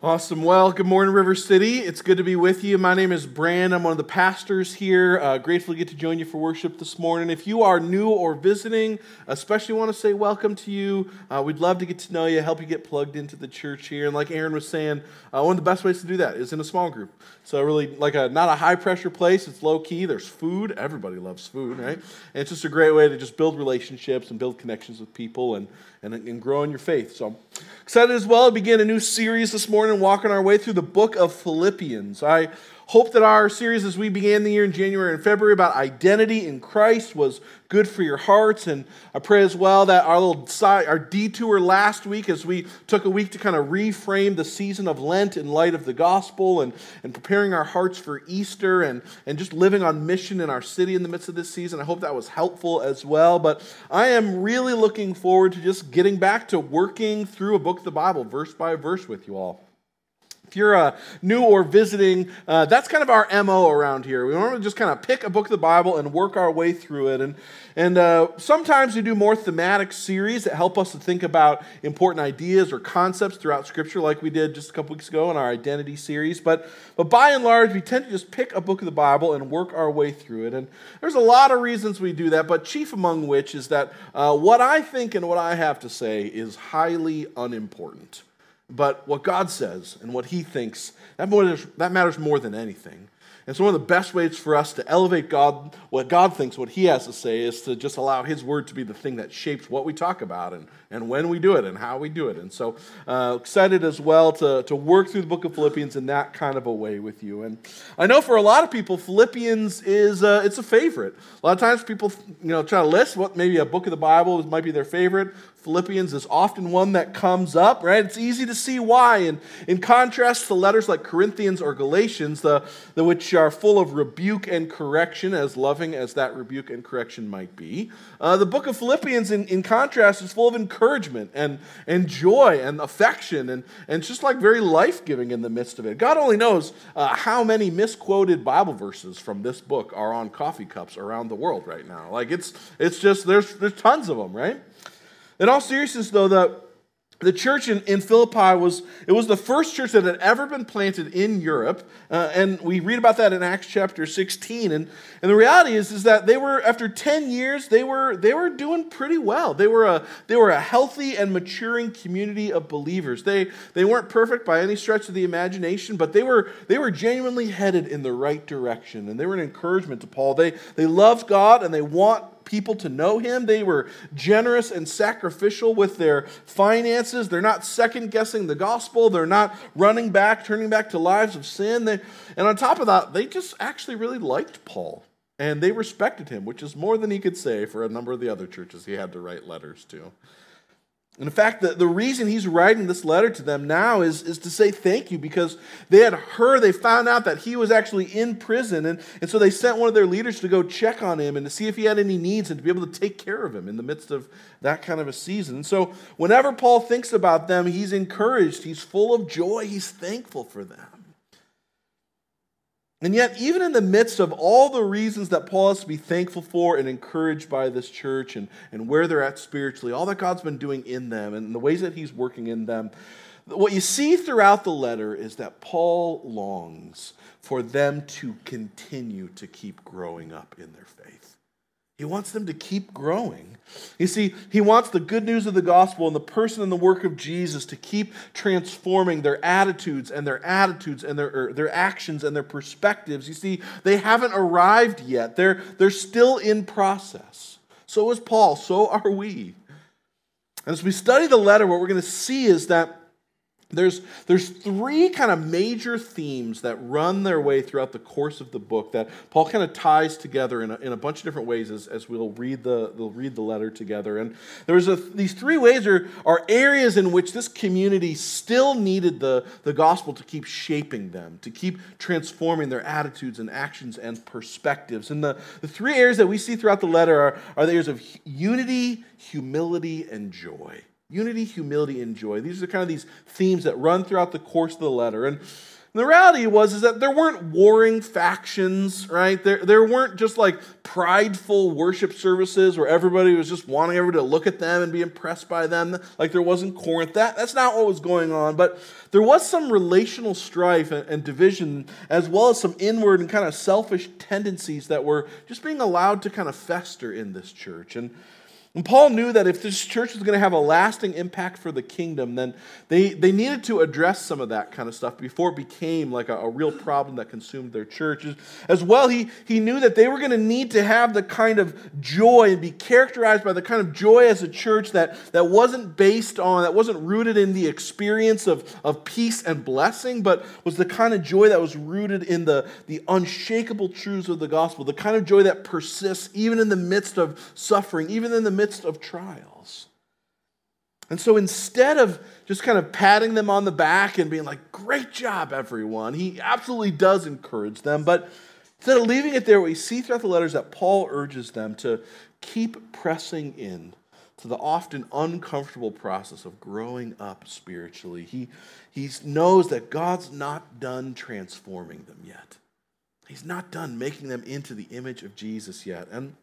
Awesome. Well, good morning, River City. It's good to be with you. My name is Bran. I'm one of the pastors here. Uh, grateful to get to join you for worship this morning. If you are new or visiting, especially want to say welcome to you. Uh, we'd love to get to know you, help you get plugged into the church here. And like Aaron was saying, uh, one of the best ways to do that is in a small group. So really, like a not a high pressure place. It's low key. There's food. Everybody loves food, right? And it's just a great way to just build relationships and build connections with people and and, and grow in your faith. So excited as well to begin a new series this morning, walking our way through the book of Philippians. I hope that our series as we began the year in January and February about identity in Christ was good for your hearts. And I pray as well that our little side, our detour last week, as we took a week to kind of reframe the season of Lent in light of the gospel and, and preparing our hearts for Easter and, and just living on mission in our city in the midst of this season. I hope that was helpful as well. But I am really looking forward to just getting back to working through a book of the Bible, verse by verse, with you all. If you're uh, new or visiting, uh, that's kind of our MO around here. We normally just kind of pick a book of the Bible and work our way through it. And, and uh, sometimes we do more thematic series that help us to think about important ideas or concepts throughout Scripture, like we did just a couple weeks ago in our identity series. But, but by and large, we tend to just pick a book of the Bible and work our way through it. And there's a lot of reasons we do that, but chief among which is that uh, what I think and what I have to say is highly unimportant. But what God says and what He thinks, that, matters, that matters more than anything. And so, one of the best ways for us to elevate God, what God thinks, what He has to say, is to just allow His word to be the thing that shapes what we talk about and, and when we do it and how we do it. And so, uh, excited as well to, to work through the book of Philippians in that kind of a way with you. And I know for a lot of people, Philippians is uh, it's a favorite. A lot of times, people you know try to list what maybe a book of the Bible might be their favorite. Philippians is often one that comes up, right? It's easy to see why. And in contrast to letters like Corinthians or Galatians, the, the which are full of rebuke and correction, as loving as that rebuke and correction might be, uh, the book of Philippians, in, in contrast, is full of encouragement and, and joy and affection, and, and just like very life giving in the midst of it. God only knows uh, how many misquoted Bible verses from this book are on coffee cups around the world right now. Like it's, it's just, there's, there's tons of them, right? In all seriousness, though, the, the church in, in Philippi was it was the first church that had ever been planted in Europe, uh, and we read about that in Acts chapter 16. And, and the reality is, is that they were after 10 years they were they were doing pretty well. They were a they were a healthy and maturing community of believers. They they weren't perfect by any stretch of the imagination, but they were they were genuinely headed in the right direction, and they were an encouragement to Paul. They they loved God and they want people to know him. They were generous and sacrificial with their finances. They're not second guessing the gospel. They're not running back, turning back to lives of sin. They, and on top of that, they just actually really liked Paul. And they respected him, which is more than he could say for a number of the other churches he had to write letters to. In fact, the, the reason he's writing this letter to them now is, is to say thank you because they had heard, they found out that he was actually in prison. And, and so they sent one of their leaders to go check on him and to see if he had any needs and to be able to take care of him in the midst of that kind of a season. And so whenever Paul thinks about them, he's encouraged, he's full of joy, he's thankful for them. And yet, even in the midst of all the reasons that Paul has to be thankful for and encouraged by this church and, and where they're at spiritually, all that God's been doing in them and the ways that he's working in them, what you see throughout the letter is that Paul longs for them to continue to keep growing up in their faith. He wants them to keep growing. You see, he wants the good news of the gospel and the person and the work of Jesus to keep transforming their attitudes and their attitudes and their, er, their actions and their perspectives. You see, they haven't arrived yet, they're, they're still in process. So is Paul, so are we. And as we study the letter, what we're going to see is that there's, there's three kind of major themes that run their way throughout the course of the book that Paul kind of ties together in a, in a bunch of different ways as, as we'll, read the, we'll read the letter together. And there's a, these three ways are, are areas in which this community still needed the, the gospel to keep shaping them, to keep transforming their attitudes and actions and perspectives. And the, the three areas that we see throughout the letter are, are the areas of unity, humility, and joy. Unity, humility, and joy. These are kind of these themes that run throughout the course of the letter. And the reality was is that there weren't warring factions, right? There, there weren't just like prideful worship services where everybody was just wanting everybody to look at them and be impressed by them, like there was in Corinth. That, that's not what was going on. But there was some relational strife and, and division, as well as some inward and kind of selfish tendencies that were just being allowed to kind of fester in this church. And and Paul knew that if this church was going to have a lasting impact for the kingdom, then they, they needed to address some of that kind of stuff before it became like a, a real problem that consumed their churches. As well, he, he knew that they were going to need to have the kind of joy and be characterized by the kind of joy as a church that, that wasn't based on, that wasn't rooted in the experience of, of peace and blessing, but was the kind of joy that was rooted in the, the unshakable truths of the gospel, the kind of joy that persists even in the midst of suffering, even in the midst of trials. And so instead of just kind of patting them on the back and being like, great job, everyone, he absolutely does encourage them. But instead of leaving it there, we see throughout the letters that Paul urges them to keep pressing in to the often uncomfortable process of growing up spiritually. He, he knows that God's not done transforming them yet. He's not done making them into the image of Jesus yet. And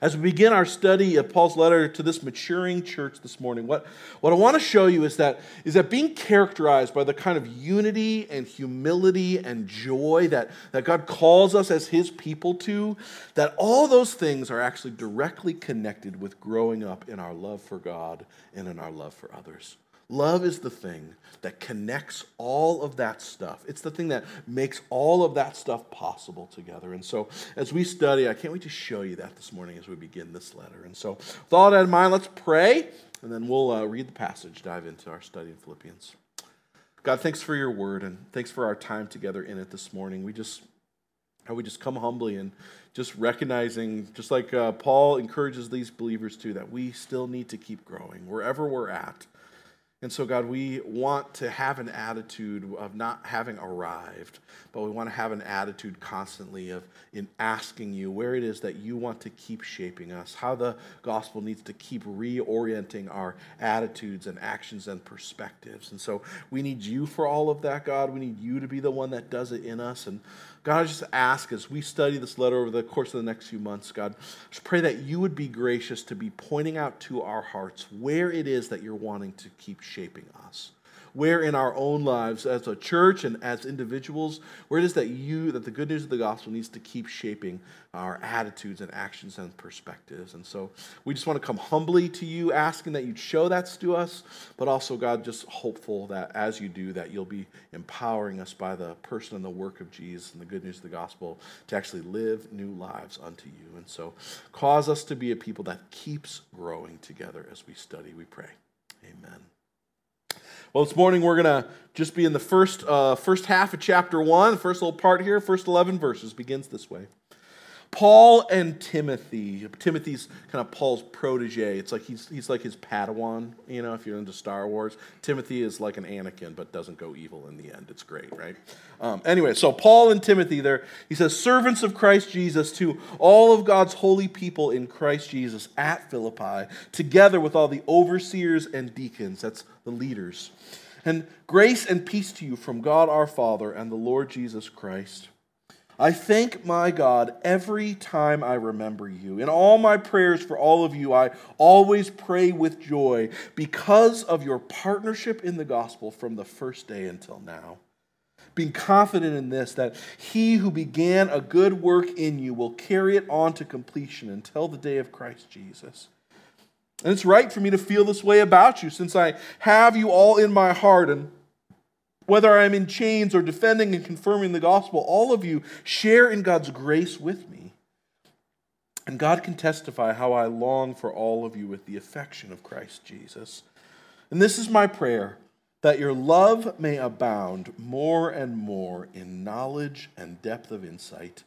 as we begin our study of Paul's letter to this maturing church this morning, what, what I want to show you is that, is that being characterized by the kind of unity and humility and joy that, that God calls us as his people to, that all those things are actually directly connected with growing up in our love for God and in our love for others. Love is the thing that connects all of that stuff. It's the thing that makes all of that stuff possible together. And so, as we study, I can't wait to show you that this morning as we begin this letter. And so, with all that in mind, let's pray, and then we'll uh, read the passage, dive into our study in Philippians. God, thanks for your word, and thanks for our time together in it this morning. We just how we just come humbly and just recognizing, just like uh, Paul encourages these believers to, that we still need to keep growing wherever we're at. And so, God, we want to have an attitude of not having arrived, but we want to have an attitude constantly of in asking you where it is that you want to keep shaping us, how the gospel needs to keep reorienting our attitudes and actions and perspectives. And so, we need you for all of that, God. We need you to be the one that does it in us. And God, I just ask as we study this letter over the course of the next few months, God, just pray that you would be gracious to be pointing out to our hearts where it is that you're wanting to keep shaping us where in our own lives as a church and as individuals, where it is that you, that the good news of the gospel needs to keep shaping our attitudes and actions and perspectives. And so we just want to come humbly to you, asking that you'd show that to us, but also, God, just hopeful that as you do that, you'll be empowering us by the person and the work of Jesus and the good news of the gospel to actually live new lives unto you. And so cause us to be a people that keeps growing together as we study, we pray. Amen. Well, this morning we're going to just be in the first, uh, first half of chapter 1. The first little part here, first 11 verses, begins this way. Paul and Timothy. Timothy's kind of Paul's protege. It's like he's, he's like his Padawan, you know, if you're into Star Wars. Timothy is like an Anakin, but doesn't go evil in the end. It's great, right? Um, anyway, so Paul and Timothy there, he says, servants of Christ Jesus to all of God's holy people in Christ Jesus at Philippi, together with all the overseers and deacons. That's the leaders. And grace and peace to you from God our Father and the Lord Jesus Christ. I thank my God every time I remember you. In all my prayers for all of you, I always pray with joy because of your partnership in the gospel from the first day until now. Being confident in this, that he who began a good work in you will carry it on to completion until the day of Christ Jesus. And it's right for me to feel this way about you, since I have you all in my heart and whether I'm in chains or defending and confirming the gospel, all of you share in God's grace with me. And God can testify how I long for all of you with the affection of Christ Jesus. And this is my prayer that your love may abound more and more in knowledge and depth of insight,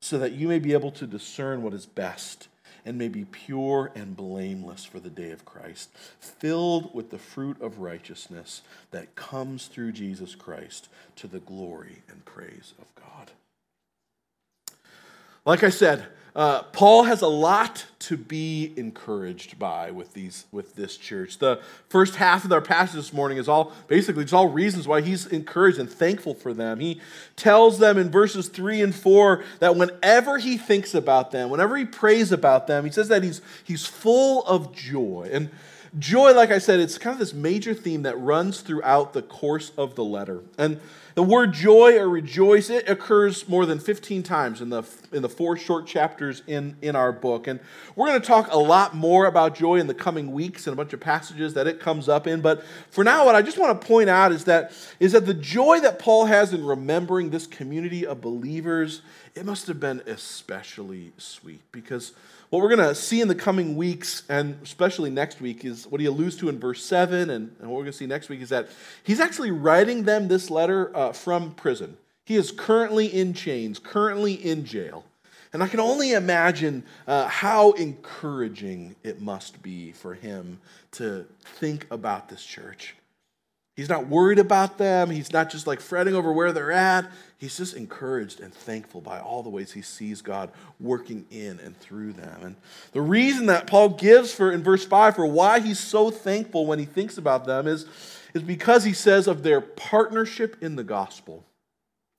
so that you may be able to discern what is best and may be pure and blameless for the day of Christ, filled with the fruit of righteousness that comes through Jesus Christ to the glory and praise of God. like I said, uh, Paul has a lot to be encouraged by with these with this church. The first half of our passage this morning is all basically it's all reasons why he's encouraged and thankful for them. He tells them in verses three and four that whenever he thinks about them, whenever he prays about them, he says that he's he's full of joy. And joy, like I said, it's kind of this major theme that runs throughout the course of the letter. And the word joy or rejoice, it occurs more than 15 times in the, in the four short chapters in, in our book. And we're going to talk a lot more about joy in the coming weeks and a bunch of passages that it comes up in. But for now, what I just want to point out is that, is that the joy that Paul has in remembering this community of believers, it must have been especially sweet because what we're going to see in the coming weeks, and especially next week, is what he alludes to in verse 7, and, and what we're going to see next week is that he's actually writing them this letter uh, from prison. He is currently in chains, currently in jail. And I can only imagine uh, how encouraging it must be for him to think about this church. He's not worried about them. He's not just like fretting over where they're at. He's just encouraged and thankful by all the ways he sees God working in and through them. And the reason that Paul gives for in verse 5 for why he's so thankful when he thinks about them is, is because he says of their partnership in the gospel.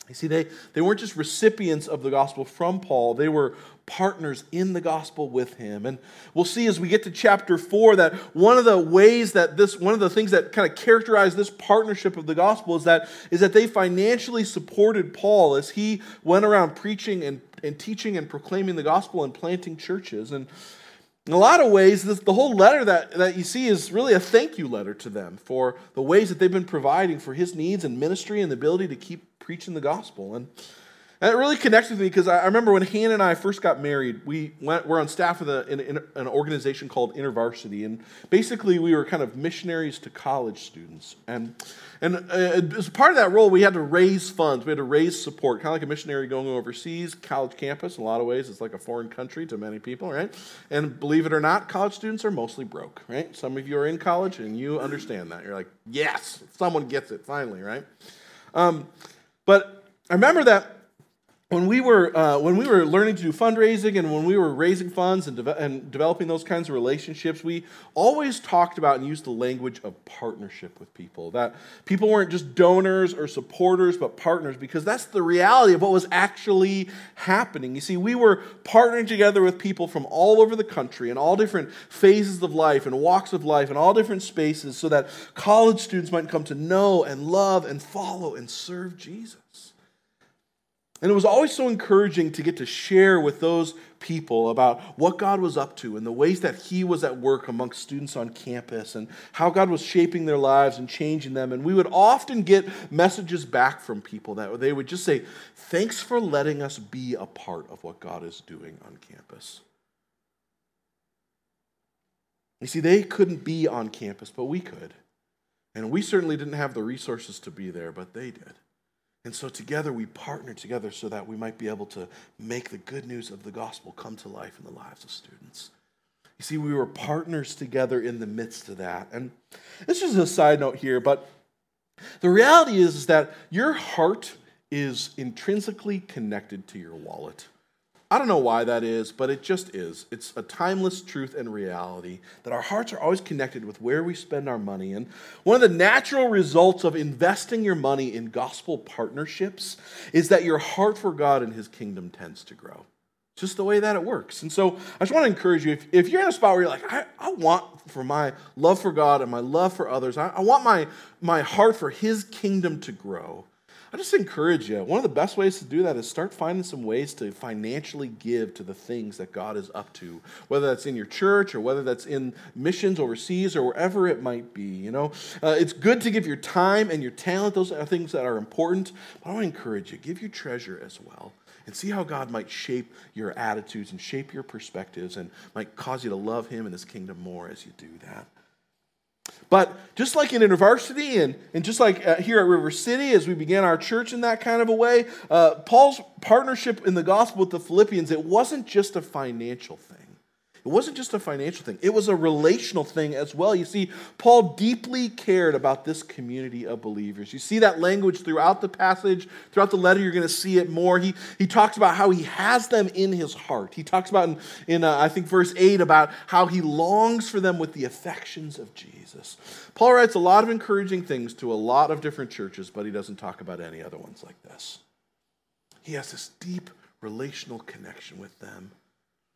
You see, they, they weren't just recipients of the gospel from Paul, they were partners in the gospel with him. And we'll see as we get to chapter 4 that one of the ways that this, one of the things that kind of characterize this partnership of the gospel is that, is that they financially supported Paul as he went around preaching and, and teaching and proclaiming the gospel and planting churches. And in a lot of ways, this, the whole letter that, that you see is really a thank you letter to them for the ways that they've been providing for his needs and ministry and the ability to keep preaching the gospel. And, and it really connects with me because I, remember when Hannah and I first got married, we went, we're on staff with a, in, in an organization called InterVarsity. And basically, we were kind of missionaries to college students. And, and uh, as part of that role, we had to raise funds, we had to raise support, kind of like a missionary going overseas, college campus. In a lot of ways, it's like a foreign country to many people, right? And believe it or not, college students are mostly broke, right? Some of you are in college and you understand that. You're like, yes, someone gets it finally, right? Um, but I remember that when we were uh, when we were learning to do fundraising and when we were raising funds and, de- and, developing those kinds of relationships, we always talked about and used the language of partnership with people. That people weren't just donors or supporters, but partners, because that's the reality of what was actually happening. You see, we were partnering together with people from all over the country in all different phases of life and walks of life and all different spaces, so that college students might come to know and love and follow and serve Jesus. And it was always so encouraging to get to share with those people about what God was up to and the ways that He was at work amongst students on campus and how God was shaping their lives and changing them. And we would often get messages back from people that they would just say, Thanks for letting us be a part of what God is doing on campus. You see, they couldn't be on campus, but we could. And we certainly didn't have the resources to be there, but they did. And so together we partner together so that we might be able to make the good news of the gospel come to life in the lives of students. You see, we were partners together in the midst of that. And this is a side note here, but the reality is, is that your heart is intrinsically connected to your wallet. I don't know why that is, but it just is. It's a timeless truth and reality that our hearts are always connected with where we spend our money. And one of the natural results of investing your money in gospel partnerships is that your heart for God and his kingdom tends to grow. It's just the way that it works. And so I just want to encourage you if, if you're in a spot where you're like, I, I want for my love for God and my love for others, I, I want my, my heart for his kingdom to grow I just encourage you. One of the best ways to do that is start finding some ways to financially give to the things that God is up to, whether that's in your church or whether that's in missions overseas or wherever it might be. You know, uh, it's good to give your time and your talent; those are things that are important. But I want to encourage you: give your treasure as well, and see how God might shape your attitudes and shape your perspectives, and might cause you to love Him and His kingdom more as you do that. But just like in university and, and just like uh, here at River City, as we began our church in that kind of a way, uh, Paul's partnership in the gospel with the Philippians, it wasn't just a financial thing. It wasn't just a financial thing, it was a relational thing as well. You see, Paul deeply cared about this community of believers. You see that language throughout the passage, throughout the letter, you're going to see it more. He, he talks about how he has them in his heart. He talks about in, in uh, I think, verse 8 about how he longs for them with the affections of Jesus. Paul writes a lot of encouraging things to a lot of different churches, but he doesn't talk about any other ones like this. He has this deep relational connection with them.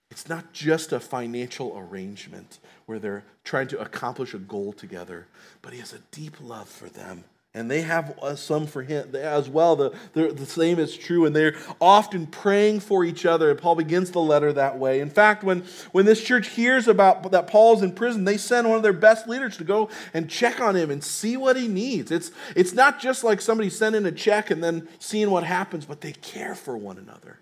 It's not just a financial arrangement where they're trying to accomplish a goal together, but he has a deep love for them and they have some for him as well. The, the, the, same is true, and they're often praying for each other. And Paul begins the letter that way. In fact, when, when this church hears about that Paul's in prison, they send one of their best leaders to go and check on him and see what he needs. It's, it's not just like somebody sending a check and then seeing what happens, but they care for one another.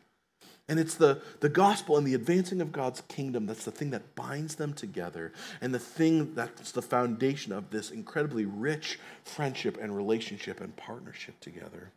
And it's the, the gospel and the advancing of God's kingdom that's the thing that binds them together and the thing that's the foundation of this incredibly rich friendship and relationship and partnership together.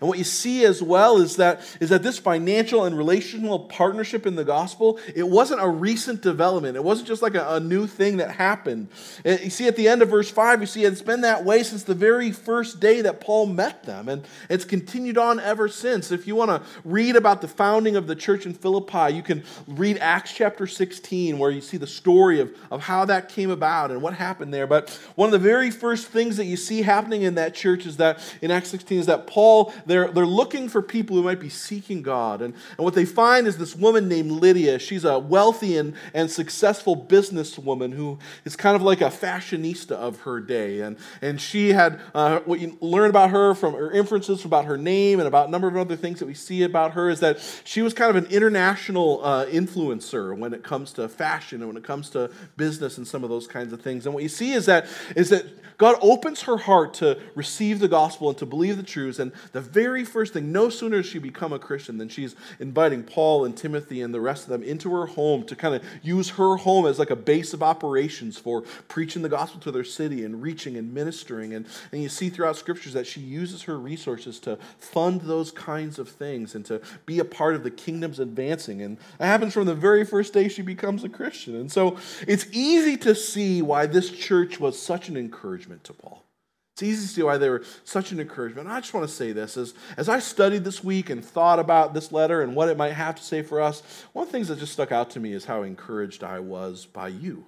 And what you see as well is that, is that this financial and relational partnership in the gospel, it wasn't a recent development. It wasn't just like a, a new thing that happened. It, you see at the end of verse 5, you see it's been that way since the very first day that Paul met them. And it's continued on ever since. If you want to read about the founding of the church in Philippi, you can read Acts chapter 16, where you see the story of, of how that came about and what happened there. But one of the very first things that you see happening in that church is that, in Acts 16, is that Paul Paul, they're, they're looking for people who might be seeking God. And, and what they find is this woman named Lydia. She's a wealthy and, and successful businesswoman who is kind of like a fashionista of her day. And, and she had, uh, what you learn about her from her inferences about her name and about a number of other things that we see about her is that she was kind of an international uh, influencer when it comes to fashion and when it comes to business and some of those kinds of things. And what you see is that, is that God opens her heart to receive the gospel and to believe the truths. And the very first thing, no sooner does she become a Christian than she's inviting Paul and Timothy and the rest of them into her home to kind of use her home as like a base of operations for preaching the gospel to their city and reaching and ministering. And, and you see throughout scriptures that she uses her resources to fund those kinds of things and to be a part of the kingdom's advancing. And that happens from the very first day she becomes a Christian. And so it's easy to see why this church was such an encouragement encouragement to Paul. It's easy to see why they were such an encouragement. I just want to say this as, as I studied this week and thought about this letter and what it might have to say for us, one of the things that just stuck out to me is how encouraged I was by you.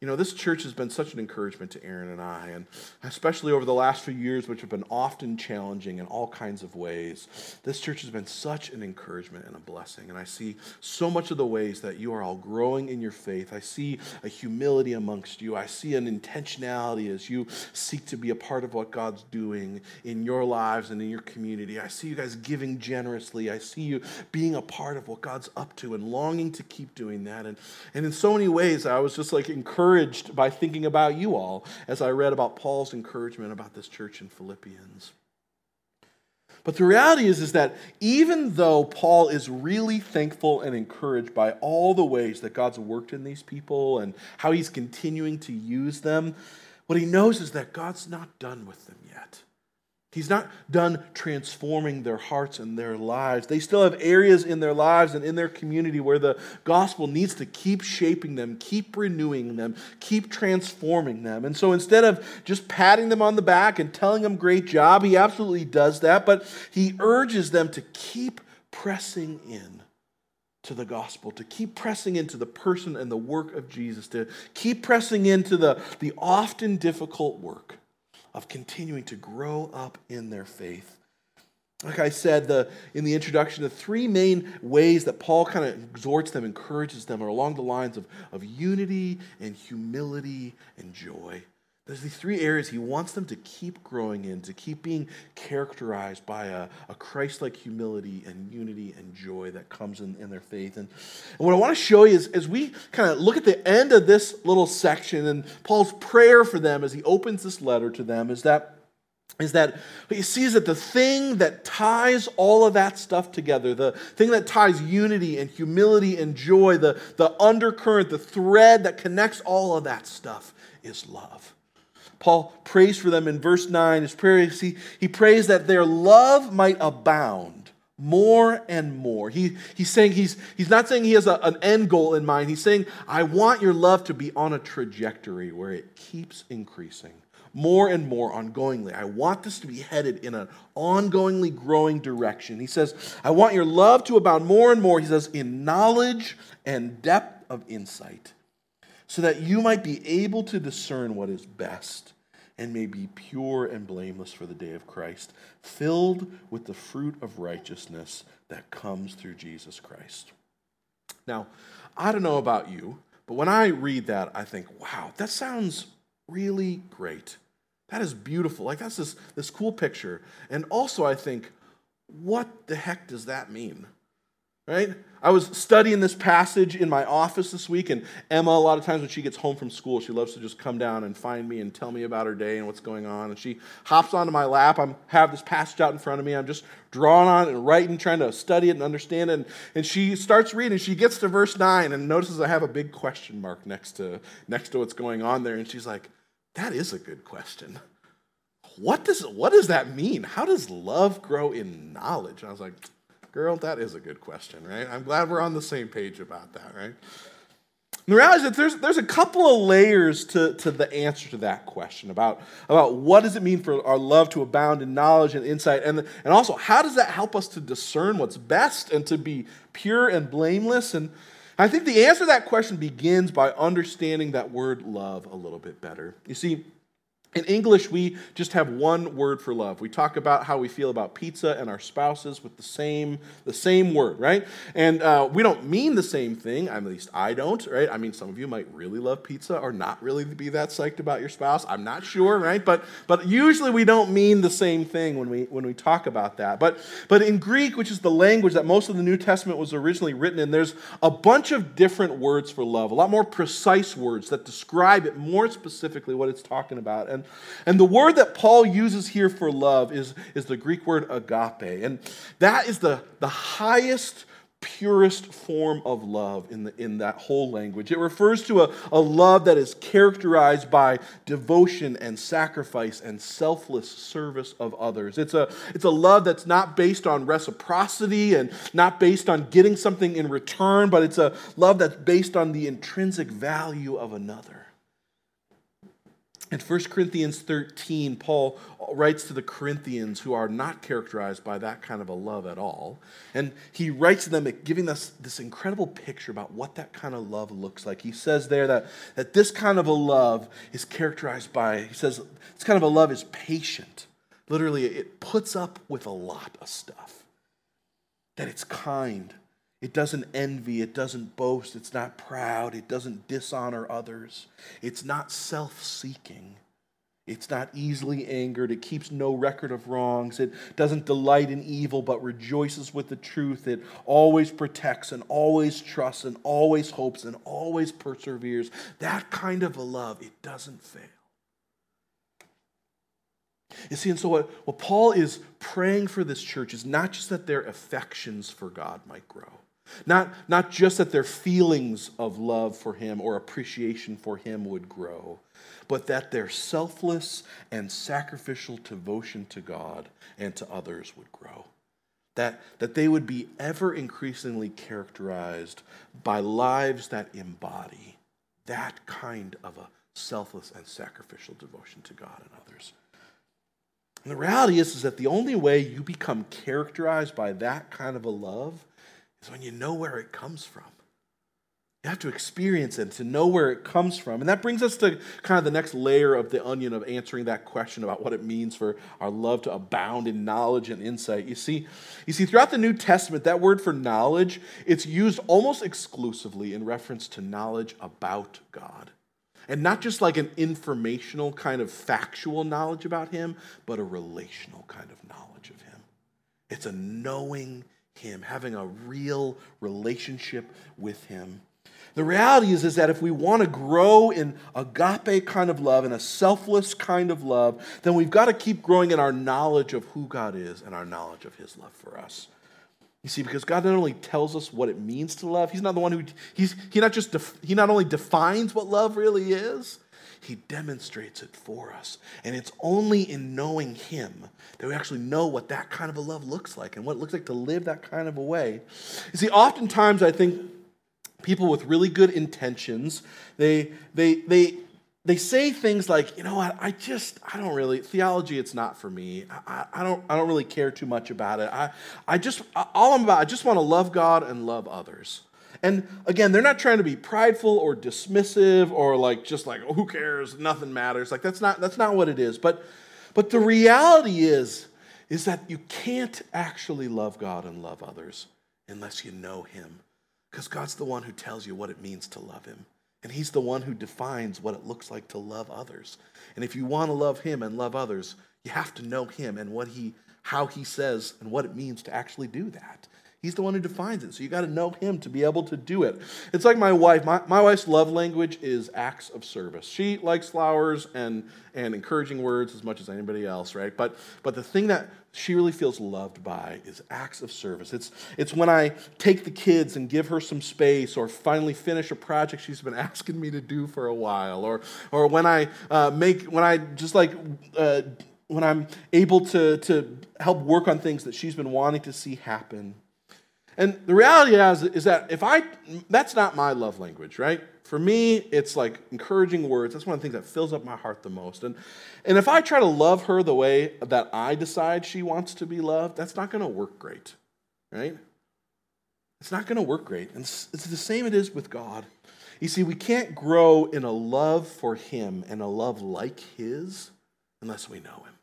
You know, this church has been such an encouragement to Aaron and I, and especially over the last few years, which have been often challenging in all kinds of ways. This church has been such an encouragement and a blessing. And I see so much of the ways that you are all growing in your faith. I see a humility amongst you. I see an intentionality as you seek to be a part of what God's doing in your lives and in your community. I see you guys giving generously. I see you being a part of what God's up to and longing to keep doing that. And, and in so many ways, I was just like encouraged encouraged by thinking about you all as I read about Paul's encouragement about this church in Philippians. But the reality is, is that even though Paul is really thankful and encouraged by all the ways that God's worked in these people and how he's continuing to use them, what he knows is that God's not done with them. He's not done transforming their hearts and their lives. They still have areas in their lives and in their community where the gospel needs to keep shaping them, keep renewing them, keep transforming them. And so instead of just patting them on the back and telling them, great job, he absolutely does that, but he urges them to keep pressing in to the gospel, to keep pressing into the person and the work of Jesus, to keep pressing into the, the often difficult work of continuing to grow up in their faith. Like I said the, in the introduction, the three main ways that Paul kind of exhorts them, encourages them, are along the lines of, of unity and humility and joy. There's these three areas he wants them to keep growing in, to keep being characterized by a, a Christ like humility and unity and joy that comes in, in their faith. And, and what I want to show you is as we kind of look at the end of this little section and Paul's prayer for them as he opens this letter to them is that is that he sees that the thing that ties all of that stuff together, the thing that ties unity and humility and joy, the, the undercurrent, the thread that connects all of that stuff is love. Paul prays for them in verse 9. His prayer is he, he prays that their love might abound more and more. He, he's saying he's, he's not saying he has a, an end goal in mind. He's saying, I want your love to be on a trajectory where it keeps increasing more and more ongoingly. I want this to be headed in an ongoingly growing direction. He says, I want your love to abound more and more, he says, in knowledge and depth of insight, so that you might be able to discern what is best and may be pure and blameless for the day of Christ, filled with the fruit of righteousness that comes through Jesus Christ. Now, I don't know about you, but when I read that, I think, wow, that sounds really great. That is beautiful. Like, that's this, this cool picture. And also, I think, what the heck does that mean? Right? I was studying this passage in my office this week, and Emma, a lot of times when she gets home from school, she loves to just come down and find me and tell me about her day and what's going on. And she hops onto my lap. I have this passage out in front of me. I'm just drawing on it and writing, trying to study it and understand it. And, and she starts reading. She gets to verse 9 and notices I have a big question mark next to, next to what's going on there. And she's like, That is a good question. What does, what does that mean? How does love grow in knowledge? And I was like, Girl, that is a good question, right? I'm glad we're on the same page about that, right? The reality is that there's, there's a couple of layers to, to the answer to that question about, about what does it mean for our love to abound in knowledge and insight, and, and also how does that help us to discern what's best and to be pure and blameless? And I think the answer to that question begins by understanding that word love a little bit better. You see, in English, we just have one word for love. We talk about how we feel about pizza and our spouses with the same, the same word, right? And uh, we don't mean the same thing. At least I don't, right? I mean, some of you might really love pizza or not really be that psyched about your spouse. I'm not sure, right? But but usually we don't mean the same thing when we when we talk about that. But but in Greek, which is the language that most of the New Testament was originally written in, there's a bunch of different words for love, a lot more precise words that describe it more specifically what it's talking about. And and, the word that Paul uses here for love is, is the Greek word agape. And that is the, the highest, purest form of love in, the, in that whole language. It refers to a, a love that is characterized by devotion and sacrifice and selfless service of others. It's a, it's a love that's not based on reciprocity and not based on getting something in return, but it's a love that's based on the intrinsic value of another. In 1 Corinthians 13, Paul writes to the Corinthians who are not characterized by that kind of a love at all. And he writes to them giving us this incredible picture about what that kind of love looks like. He says there that, that this kind of a love is characterized by, he says, this kind of a love is patient. Literally, it puts up with a lot of stuff. That it's kind, it doesn't envy, it doesn't boast, it's not proud, it doesn't dishonor others, it's not self seeking. It's not easily angered. It keeps no record of wrongs. It doesn't delight in evil, but rejoices with the truth. It always protects and always trusts and always hopes and always perseveres. That kind of a love, it doesn't fail. You see, and so what, what Paul is praying for this church is not just that their affections for God might grow, not, not just that their feelings of love for him or appreciation for him would grow, but that their selfless and sacrificial devotion to God and to others would grow. That, that they would be ever increasingly characterized by lives that embody that kind of a selfless and sacrificial devotion to God and others. And the reality is, is that the only way you become characterized by that kind of a love is when you know where it comes from. You have to experience it to know where it comes from. And that brings us to kind of the next layer of the onion of answering that question about what it means for our love to abound in knowledge and insight. You see, you see throughout the New Testament, that word for knowledge, it's used almost exclusively in reference to knowledge about God. And not just like an informational kind of factual knowledge about him, but a relational kind of knowledge of him. It's a knowing him, having a real relationship with Him. The reality is, is that if we want to grow in agape kind of love and a selfless kind of love, then we've got to keep growing in our knowledge of who God is and our knowledge of His love for us. You see, because God not only tells us what it means to love, He's not the one who He's He not just def, He not only defines what love really is, He demonstrates it for us. And it's only in knowing Him that we actually know what that kind of a love looks like and what it looks like to live that kind of a way. You see, oftentimes I think people with really good intentions, they, they, they, they say things like, you know what, I just, I don't really, theology, it's not for me. I, I, don't, I don't really care too much about it. I, I just, all I'm about, I just want to love God and love others. And again, they're not trying to be prideful or dismissive or like just like, oh, who cares? Nothing matters. Like that's not, that's not what it is. But, but the reality is, is that you can't actually love God and love others unless you know Him. Because God's the one who tells you what it means to love Him. And He's the one who defines what it looks like to love others. And if you want to love Him and love others, you have to know Him and what He, how He says and what it means to actually do that. He's the one who defines it. So you got to know him to be able to do it. It's like my wife. My, my wife's love language is acts of service. She likes flowers and, and encouraging words as much as anybody else, right? But, but the thing that she really feels loved by is acts of service. It's, it's when I take the kids and give her some space or finally finish a project she's been asking me to do for a while or, or when I uh, make, when I just like, uh, when I'm able to, to help work on things that she's been wanting to see happen. And the reality is, is that if I, that's not my love language, right? For me, it's like encouraging words. That's one of the things that fills up my heart the most. And, and if I try to love her the way that I decide she wants to be loved, that's not going to work great, right? It's not going to work great. And it's, it's the same it is with God. You see, we can't grow in a love for Him and a love like His unless we know Him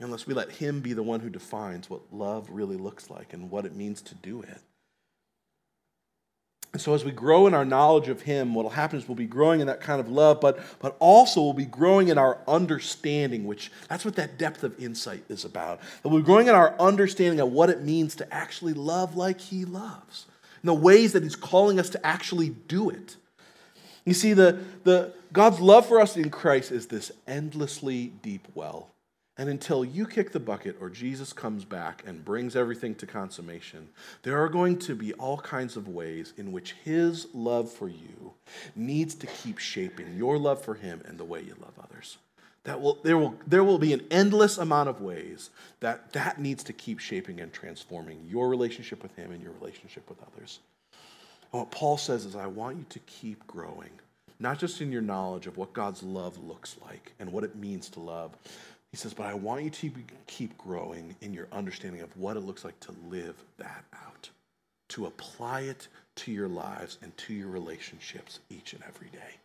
unless we let Him be the one who defines what love really looks like and what it means to do it. And so, as we grow in our knowledge of Him, what will happen is we'll be growing in that kind of love, but, but also we'll be growing in our understanding, which that's what that depth of insight is about. That we're growing in our understanding of what it means to actually love like He loves, and the ways that He's calling us to actually do it. You see, the, the, God's love for us in Christ is this endlessly deep well and until you kick the bucket or Jesus comes back and brings everything to consummation, there are going to be all kinds of ways in which his love for you needs to keep shaping your love for him and the way you love others. That will, there, will, there will be an endless amount of ways that that needs to keep shaping and transforming your relationship with him and your relationship with others. And what Paul says is, I want you to keep growing, not just in your knowledge of what God's love looks like and what it means to love, he says, but I want you to keep growing in your understanding of what it looks like to live that out, to apply it to your lives and to your relationships each and every day.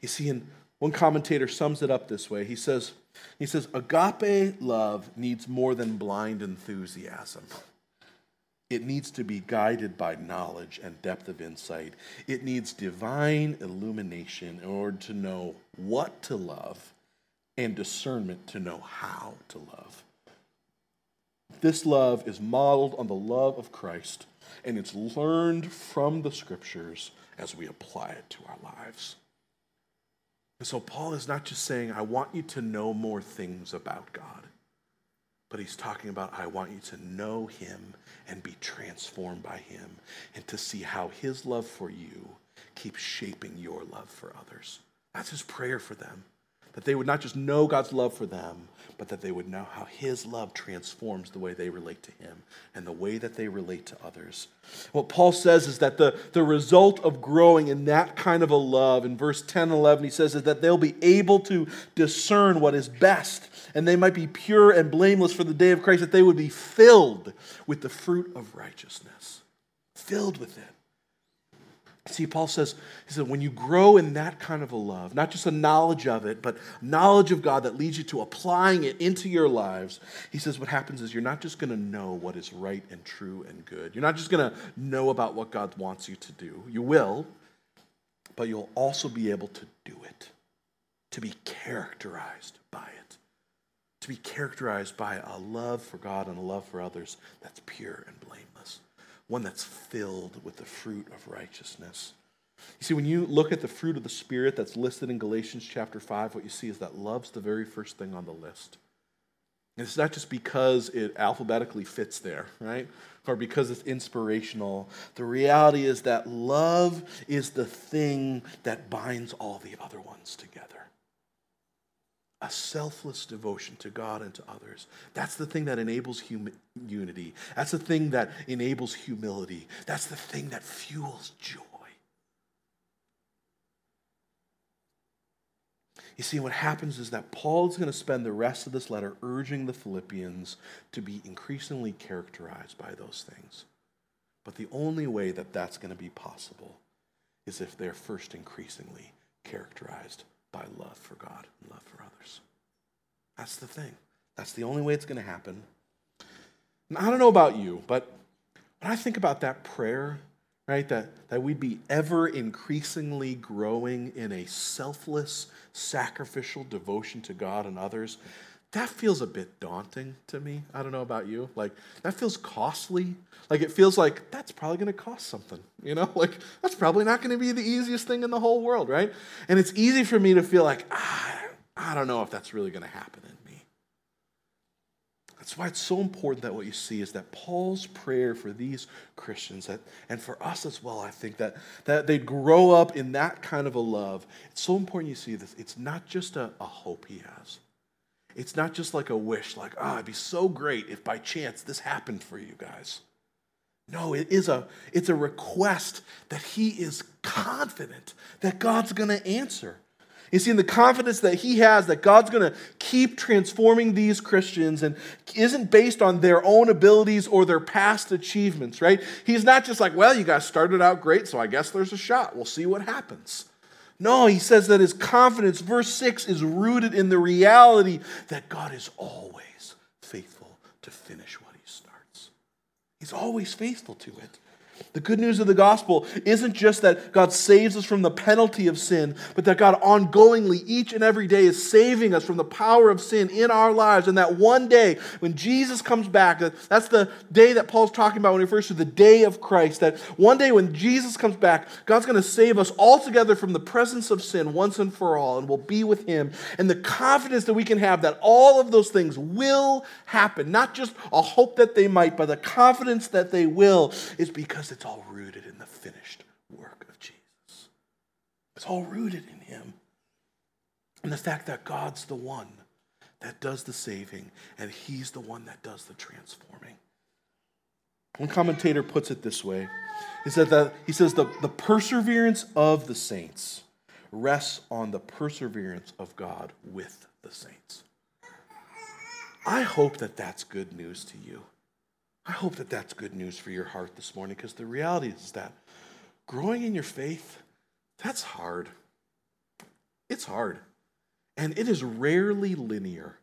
You see, and one commentator sums it up this way. He says, he says, agape love needs more than blind enthusiasm. It needs to be guided by knowledge and depth of insight. It needs divine illumination in order to know what to love and discernment to know how to love. This love is modeled on the love of Christ, and it's learned from the scriptures as we apply it to our lives. And so, Paul is not just saying, I want you to know more things about God but he's talking about I want you to know him and be transformed by him and to see how his love for you keeps shaping your love for others. That's his prayer for them. That they would not just know God's love for them, but that they would know how His love transforms the way they relate to Him and the way that they relate to others. What Paul says is that the, the result of growing in that kind of a love, in verse 10 and 11, he says is that they'll be able to discern what is best and they might be pure and blameless for the day of Christ, that they would be filled with the fruit of righteousness. Filled with it. See, Paul says, he said, when you grow in that kind of a love, not just a knowledge of it, but knowledge of God that leads you to applying it into your lives, he says, what happens is you're not just going to know what is right and true and good. You're not just going to know about what God wants you to do. You will, but you'll also be able to do it, to be characterized by it, to be characterized by a love for God and a love for others that's pure and blameless one that's filled with the fruit of righteousness. You see, when you look at the fruit of the Spirit that's listed in Galatians chapter 5, what you see is that love's the very first thing on the list. it's not just because it alphabetically fits there, right? Or because it's inspirational. The reality is that love is the thing that binds all the other ones together. A selfless devotion to God and to others. That's the thing that enables hum- unity. That's the thing that enables humility. That's the thing that fuels joy. You see, what happens is that Paul is going to spend the rest of this letter urging the Philippians to be increasingly characterized by those things. But the only way that that's going to be possible is if they're first increasingly characterized by love for God and love for others. That's the thing. That's the only way it's going to happen. And I don't know about you, but when I think about that prayer right? That, that we'd be ever increasingly growing in a selfless, sacrificial devotion to God and others. That feels a bit daunting to me. I don't know about you. Like, that feels costly. Like, it feels like that's probably going to cost something, you know? Like, that's probably not going to be the easiest thing in the whole world, right? And it's easy for me to feel like, ah, I don't know if that's really going to happen in me. that's why it's so important that what you see is that Paul's prayer for these Christians, that, and for us as well, I think, that, that they grow up in that kind of a love. It's so important you see this. It's not just a, a hope he has. It's not just like a wish, like, ah, oh, it'd be so great if by chance this happened for you guys. No, it is a, it's a request that he is confident that God's going to answer. You see, in the confidence that he has that God's going to keep transforming these Christians and isn't based on their own abilities or their past achievements, right? He's not just like, well, you guys started out great, so I guess there's a shot. We'll see what happens. No, he says that his confidence, verse 6, is rooted in the reality that God is always faithful to finish what he starts. He's always faithful to it. The good news of the gospel isn't just that God saves us from the penalty of sin, but that God ongoingly, each and every day, is saving us from the power of sin in our lives. And that one day, when Jesus comes back, that's the day that Paul's talking about when he refers to the day of Christ. That one day when Jesus comes back, God's going to save us altogether from the presence of sin once and for all, and we'll be with Him. And the confidence that we can have that all of those things will happen, not just a hope that they might, but the confidence that they will, is because it's all rooted in the finished work of Jesus. It's all rooted in Him. And the fact that God's the one that does the saving and He's the one that does the transforming. One commentator puts it this way he, said that, he says, the, the perseverance of the saints rests on the perseverance of God with the saints. I hope that that's good news to you. I hope that that's good news for your heart this morning because the reality is that growing in your faith, that's hard. It's hard. And it is rarely linear.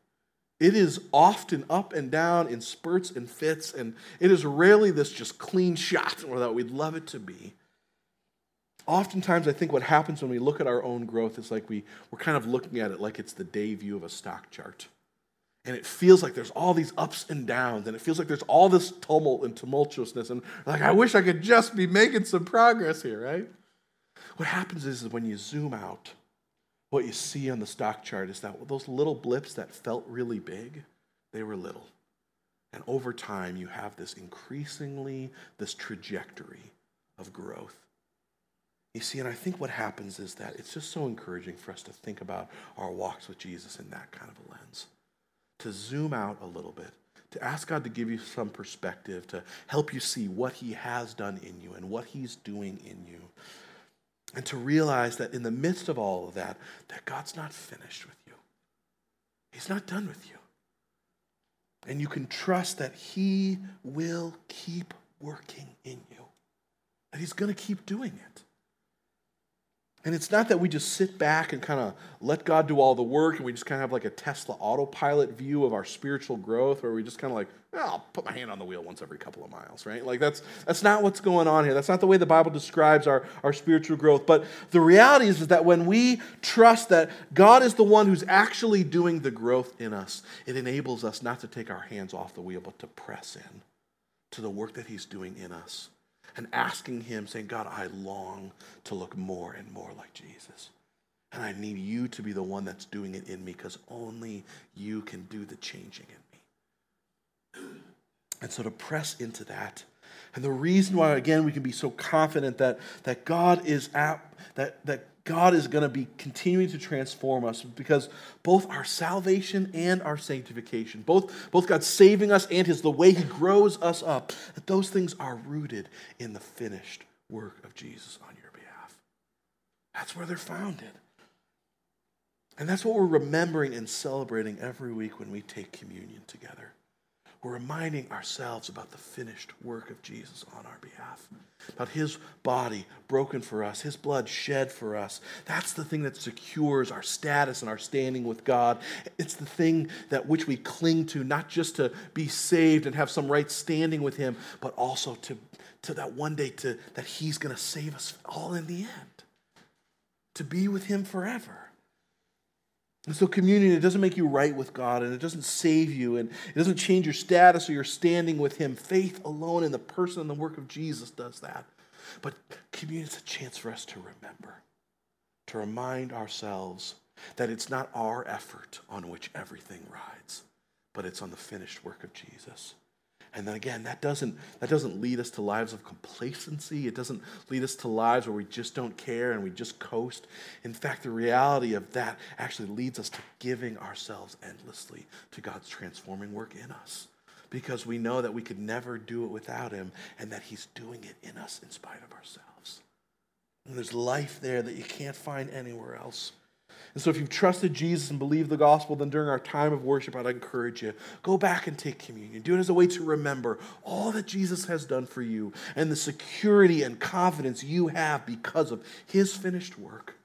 It is often up and down in spurts and fits, and it is rarely this just clean shot or that we'd love it to be. Oftentimes, I think what happens when we look at our own growth is like we, we're kind of looking at it like it's the day view of a stock chart and it feels like there's all these ups and downs and it feels like there's all this tumult and tumultuousness and like i wish i could just be making some progress here right? What happens is, is when you zoom out what you see on the stock chart is that those little blips that felt really big they were little. And over time you have this increasingly this trajectory of growth. You see and i think what happens is that it's just so encouraging for us to think about our walks with jesus in that kind of a lens to zoom out a little bit, to ask God to give you some perspective, to help you see what He has done in you and what He's doing in you. And to realize that in the midst of all of that, that God's not finished with you. He's not done with you. And you can trust that He will keep working in you, that He's going to keep doing it. And it's not that we just sit back and kind of let God do all the work and we just kind of have like a Tesla autopilot view of our spiritual growth where we just kind of like, oh, I'll put my hand on the wheel once every couple of miles, right? Like that's that's not what's going on here. That's not the way the Bible describes our, our spiritual growth. But the reality is, is that when we trust that God is the one who's actually doing the growth in us, it enables us not to take our hands off the wheel, but to press in to the work that He's doing in us and asking Him, saying, God, I long to look more and more like Jesus. And I need you to be the one that's doing it in me because only you can do the changing in me. And so to press into that and the reason why, again, we can be so confident that, that God is at, that, that God is going to be continuing to transform us because both our salvation and our sanctification, both, both God saving us and his the way he grows us up, that those things are rooted in the finished work of Jesus on your behalf. That's where they're founded. And that's what we're remembering and celebrating every week when we take communion together. We're reminding ourselves about the finished work of Jesus on our behalf, about his body broken for us, his blood shed for us. That's the thing that secures our status and our standing with God. It's the thing that which we cling to, not just to be saved and have some right standing with him, but also to, to that one day to, that he's going to save us all in the end, to be with him forever. And so, communion, it doesn't make you right with God and it doesn't save you and it doesn't change your status or your standing with Him. Faith alone in the person and the work of Jesus does that. But communion is a chance for us to remember, to remind ourselves that it's not our effort on which everything rides, but it's on the finished work of Jesus. And then again, that doesn't, that doesn't lead us to lives of complacency. It doesn't lead us to lives where we just don't care and we just coast. In fact, the reality of that actually leads us to giving ourselves endlessly to God's transforming work in us because we know that we could never do it without Him and that He's doing it in us in spite of ourselves. And there's life there that you can't find anywhere else. And so, if you've trusted Jesus and believed the gospel, then during our time of worship, I'd encourage you go back and take communion. Do it as a way to remember all that Jesus has done for you and the security and confidence you have because of his finished work.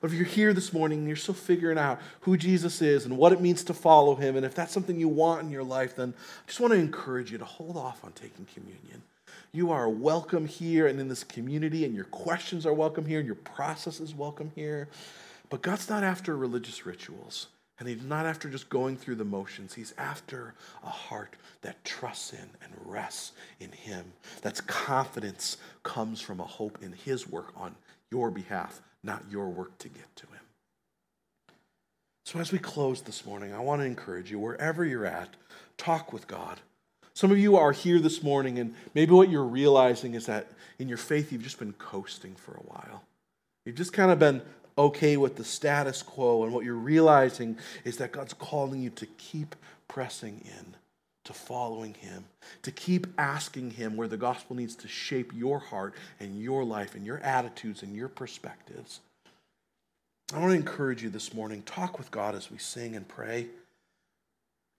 But if you're here this morning and you're still figuring out who Jesus is and what it means to follow him, and if that's something you want in your life, then I just want to encourage you to hold off on taking communion. You are welcome here and in this community, and your questions are welcome here, and your process is welcome here. But God's not after religious rituals, and He's not after just going through the motions. He's after a heart that trusts in and rests in Him. That's confidence comes from a hope in His work on your behalf, not your work to get to Him. So, as we close this morning, I want to encourage you, wherever you're at, talk with God. Some of you are here this morning, and maybe what you're realizing is that in your faith, you've just been coasting for a while. You've just kind of been okay with the status quo. And what you're realizing is that God's calling you to keep pressing in, to following Him, to keep asking Him where the gospel needs to shape your heart and your life and your attitudes and your perspectives. I want to encourage you this morning talk with God as we sing and pray.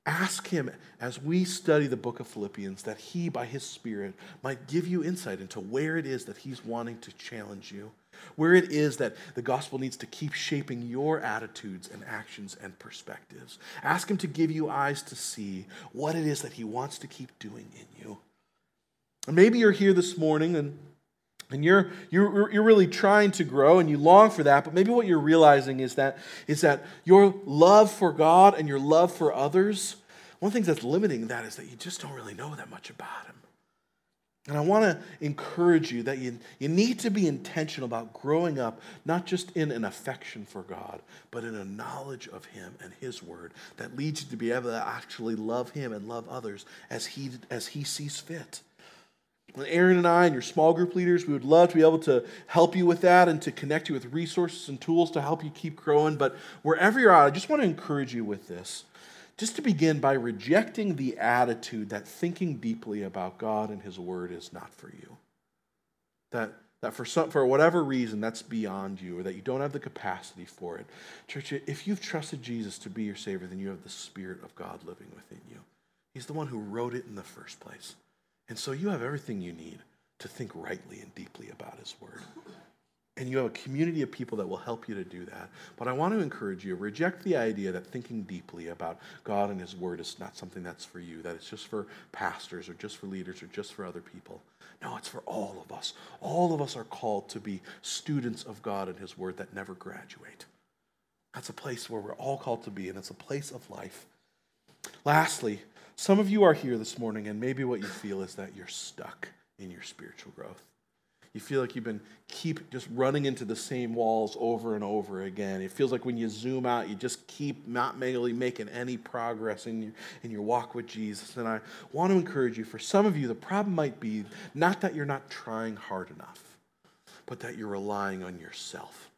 Ask Him as we study the book of Philippians that He, by His Spirit, might give you insight into where it is that He's wanting to challenge you where it is that the gospel needs to keep shaping your attitudes and actions and perspectives. Ask Him to give you eyes to see what it is that He wants to keep doing in you. And maybe you're here this morning and and you're, you're, you're really trying to grow and you long for that, but maybe what you're realizing is that, is that your love for God and your love for others, one of the things that's limiting that is that you just don't really know that much about Him. And I want to encourage you that you, you need to be intentional about growing up, not just in an affection for God, but in a knowledge of Him and His Word that leads you to be able to actually love Him and love others as He, as he sees fit. Aaron and I and your small group leaders, we would love to be able to help you with that and to connect you with resources and tools to help you keep growing. But wherever you're at, I just want to encourage you with this just to begin by rejecting the attitude that thinking deeply about God and His Word is not for you. That, that for, some, for whatever reason, that's beyond you, or that you don't have the capacity for it. Church, if you've trusted Jesus to be your Savior, then you have the Spirit of God living within you. He's the one who wrote it in the first place. And so you have everything you need to think rightly and deeply about His Word and you have a community of people that will help you to do that. But I want to encourage you reject the idea that thinking deeply about God and His Word is not something that's for you, that it's just for pastors or just for leaders or just for other people. No, it's for all of us. All of us are called to be students of God and His Word that never graduate. That's a place where we're all called to be, and it's a place of life. Lastly, some of you are here this morning, and maybe what you feel is that you're stuck in your spiritual growth You feel like you've been keep just running into the same walls over and over again. It feels like when you zoom out, you just keep not really making any progress in your, in your walk with Jesus. And I want to encourage you, for some of you, the problem might be not that you're not trying hard enough, but that you're relying on yourself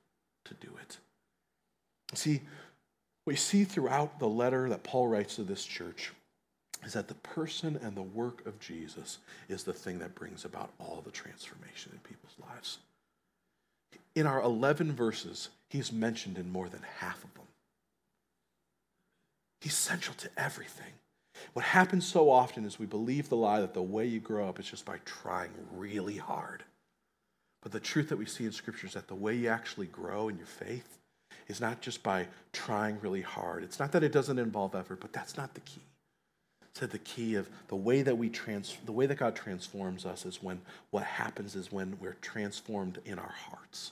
to do it. See, we see throughout the letter that Paul writes to this church is that the person and the work of Jesus is the thing that brings about all the transformation in people's lives. In our 11 verses, he's mentioned in more than half of them. He's central to everything. What happens so often is we believe the lie that the way you grow up is just by trying really hard. But the truth that we see in Scripture is that the way you actually grow in your faith is not just by trying really hard. It's not that it doesn't involve effort, but that's not the key said the key of the way that we trans the way that God transforms us is when what happens is when we're transformed in our hearts.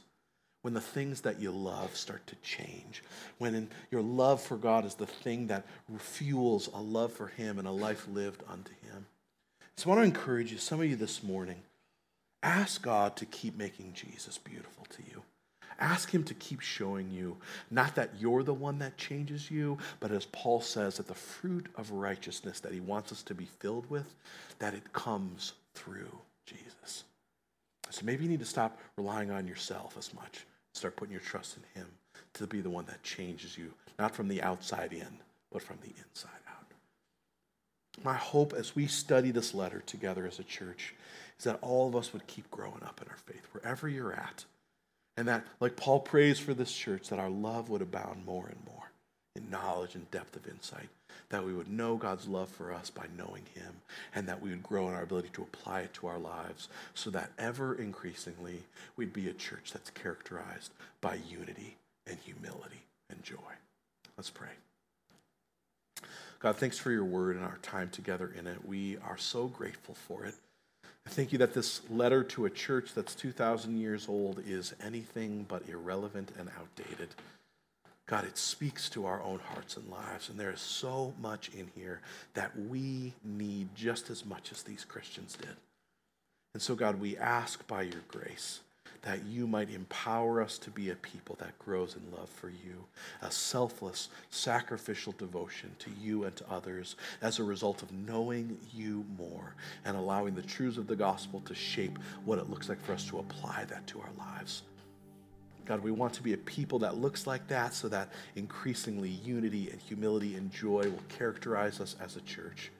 When the things that you love start to change. When your love for God is the thing that fuels a love for Him and a life lived unto Him. So I want to encourage you, some of you this morning, ask God to keep making Jesus beautiful to you. Ask Him to keep showing you, not that you're the one that changes you, but as Paul says, that the fruit of righteousness that He wants us to be filled with, that it comes through Jesus. So maybe you need to stop relying on yourself as much. Start putting your trust in Him to be the one that changes you, not from the outside in, but from the inside out. My hope as we study this letter together as a church is that all of us would keep growing up in our faith, wherever you're at and that, like Paul prays for this church, that our love would abound more and more in knowledge and depth of insight. That we would know God's love for us by knowing Him, and that we would grow in our ability to apply it to our lives so that ever increasingly we'd be a church that's characterized by unity and humility and joy. Let's pray. God, thanks for your word and our time together in it. We are so grateful for it. I thank you that this letter to a church that's 2,000 years old is anything but irrelevant and outdated. God, it speaks to our own hearts and lives, and there is so much in here that we need just as much as these Christians did. And so, God, we ask by your grace that you might empower us to be a people that grows in love for you, a selfless, sacrificial devotion to you and to others as a result of knowing you more and allowing the truths of the gospel to shape what it looks like for us to apply that to our lives. God, we want to be a people that looks like that so that increasingly unity and humility and joy will characterize us as a church.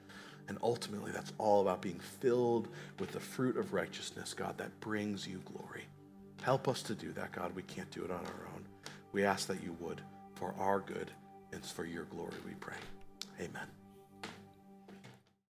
And ultimately, that's all about being filled with the fruit of righteousness, God, that brings you glory. Help us to do that, God. We can't do it on our own. We ask that you would for our good and for your glory, we pray. Amen.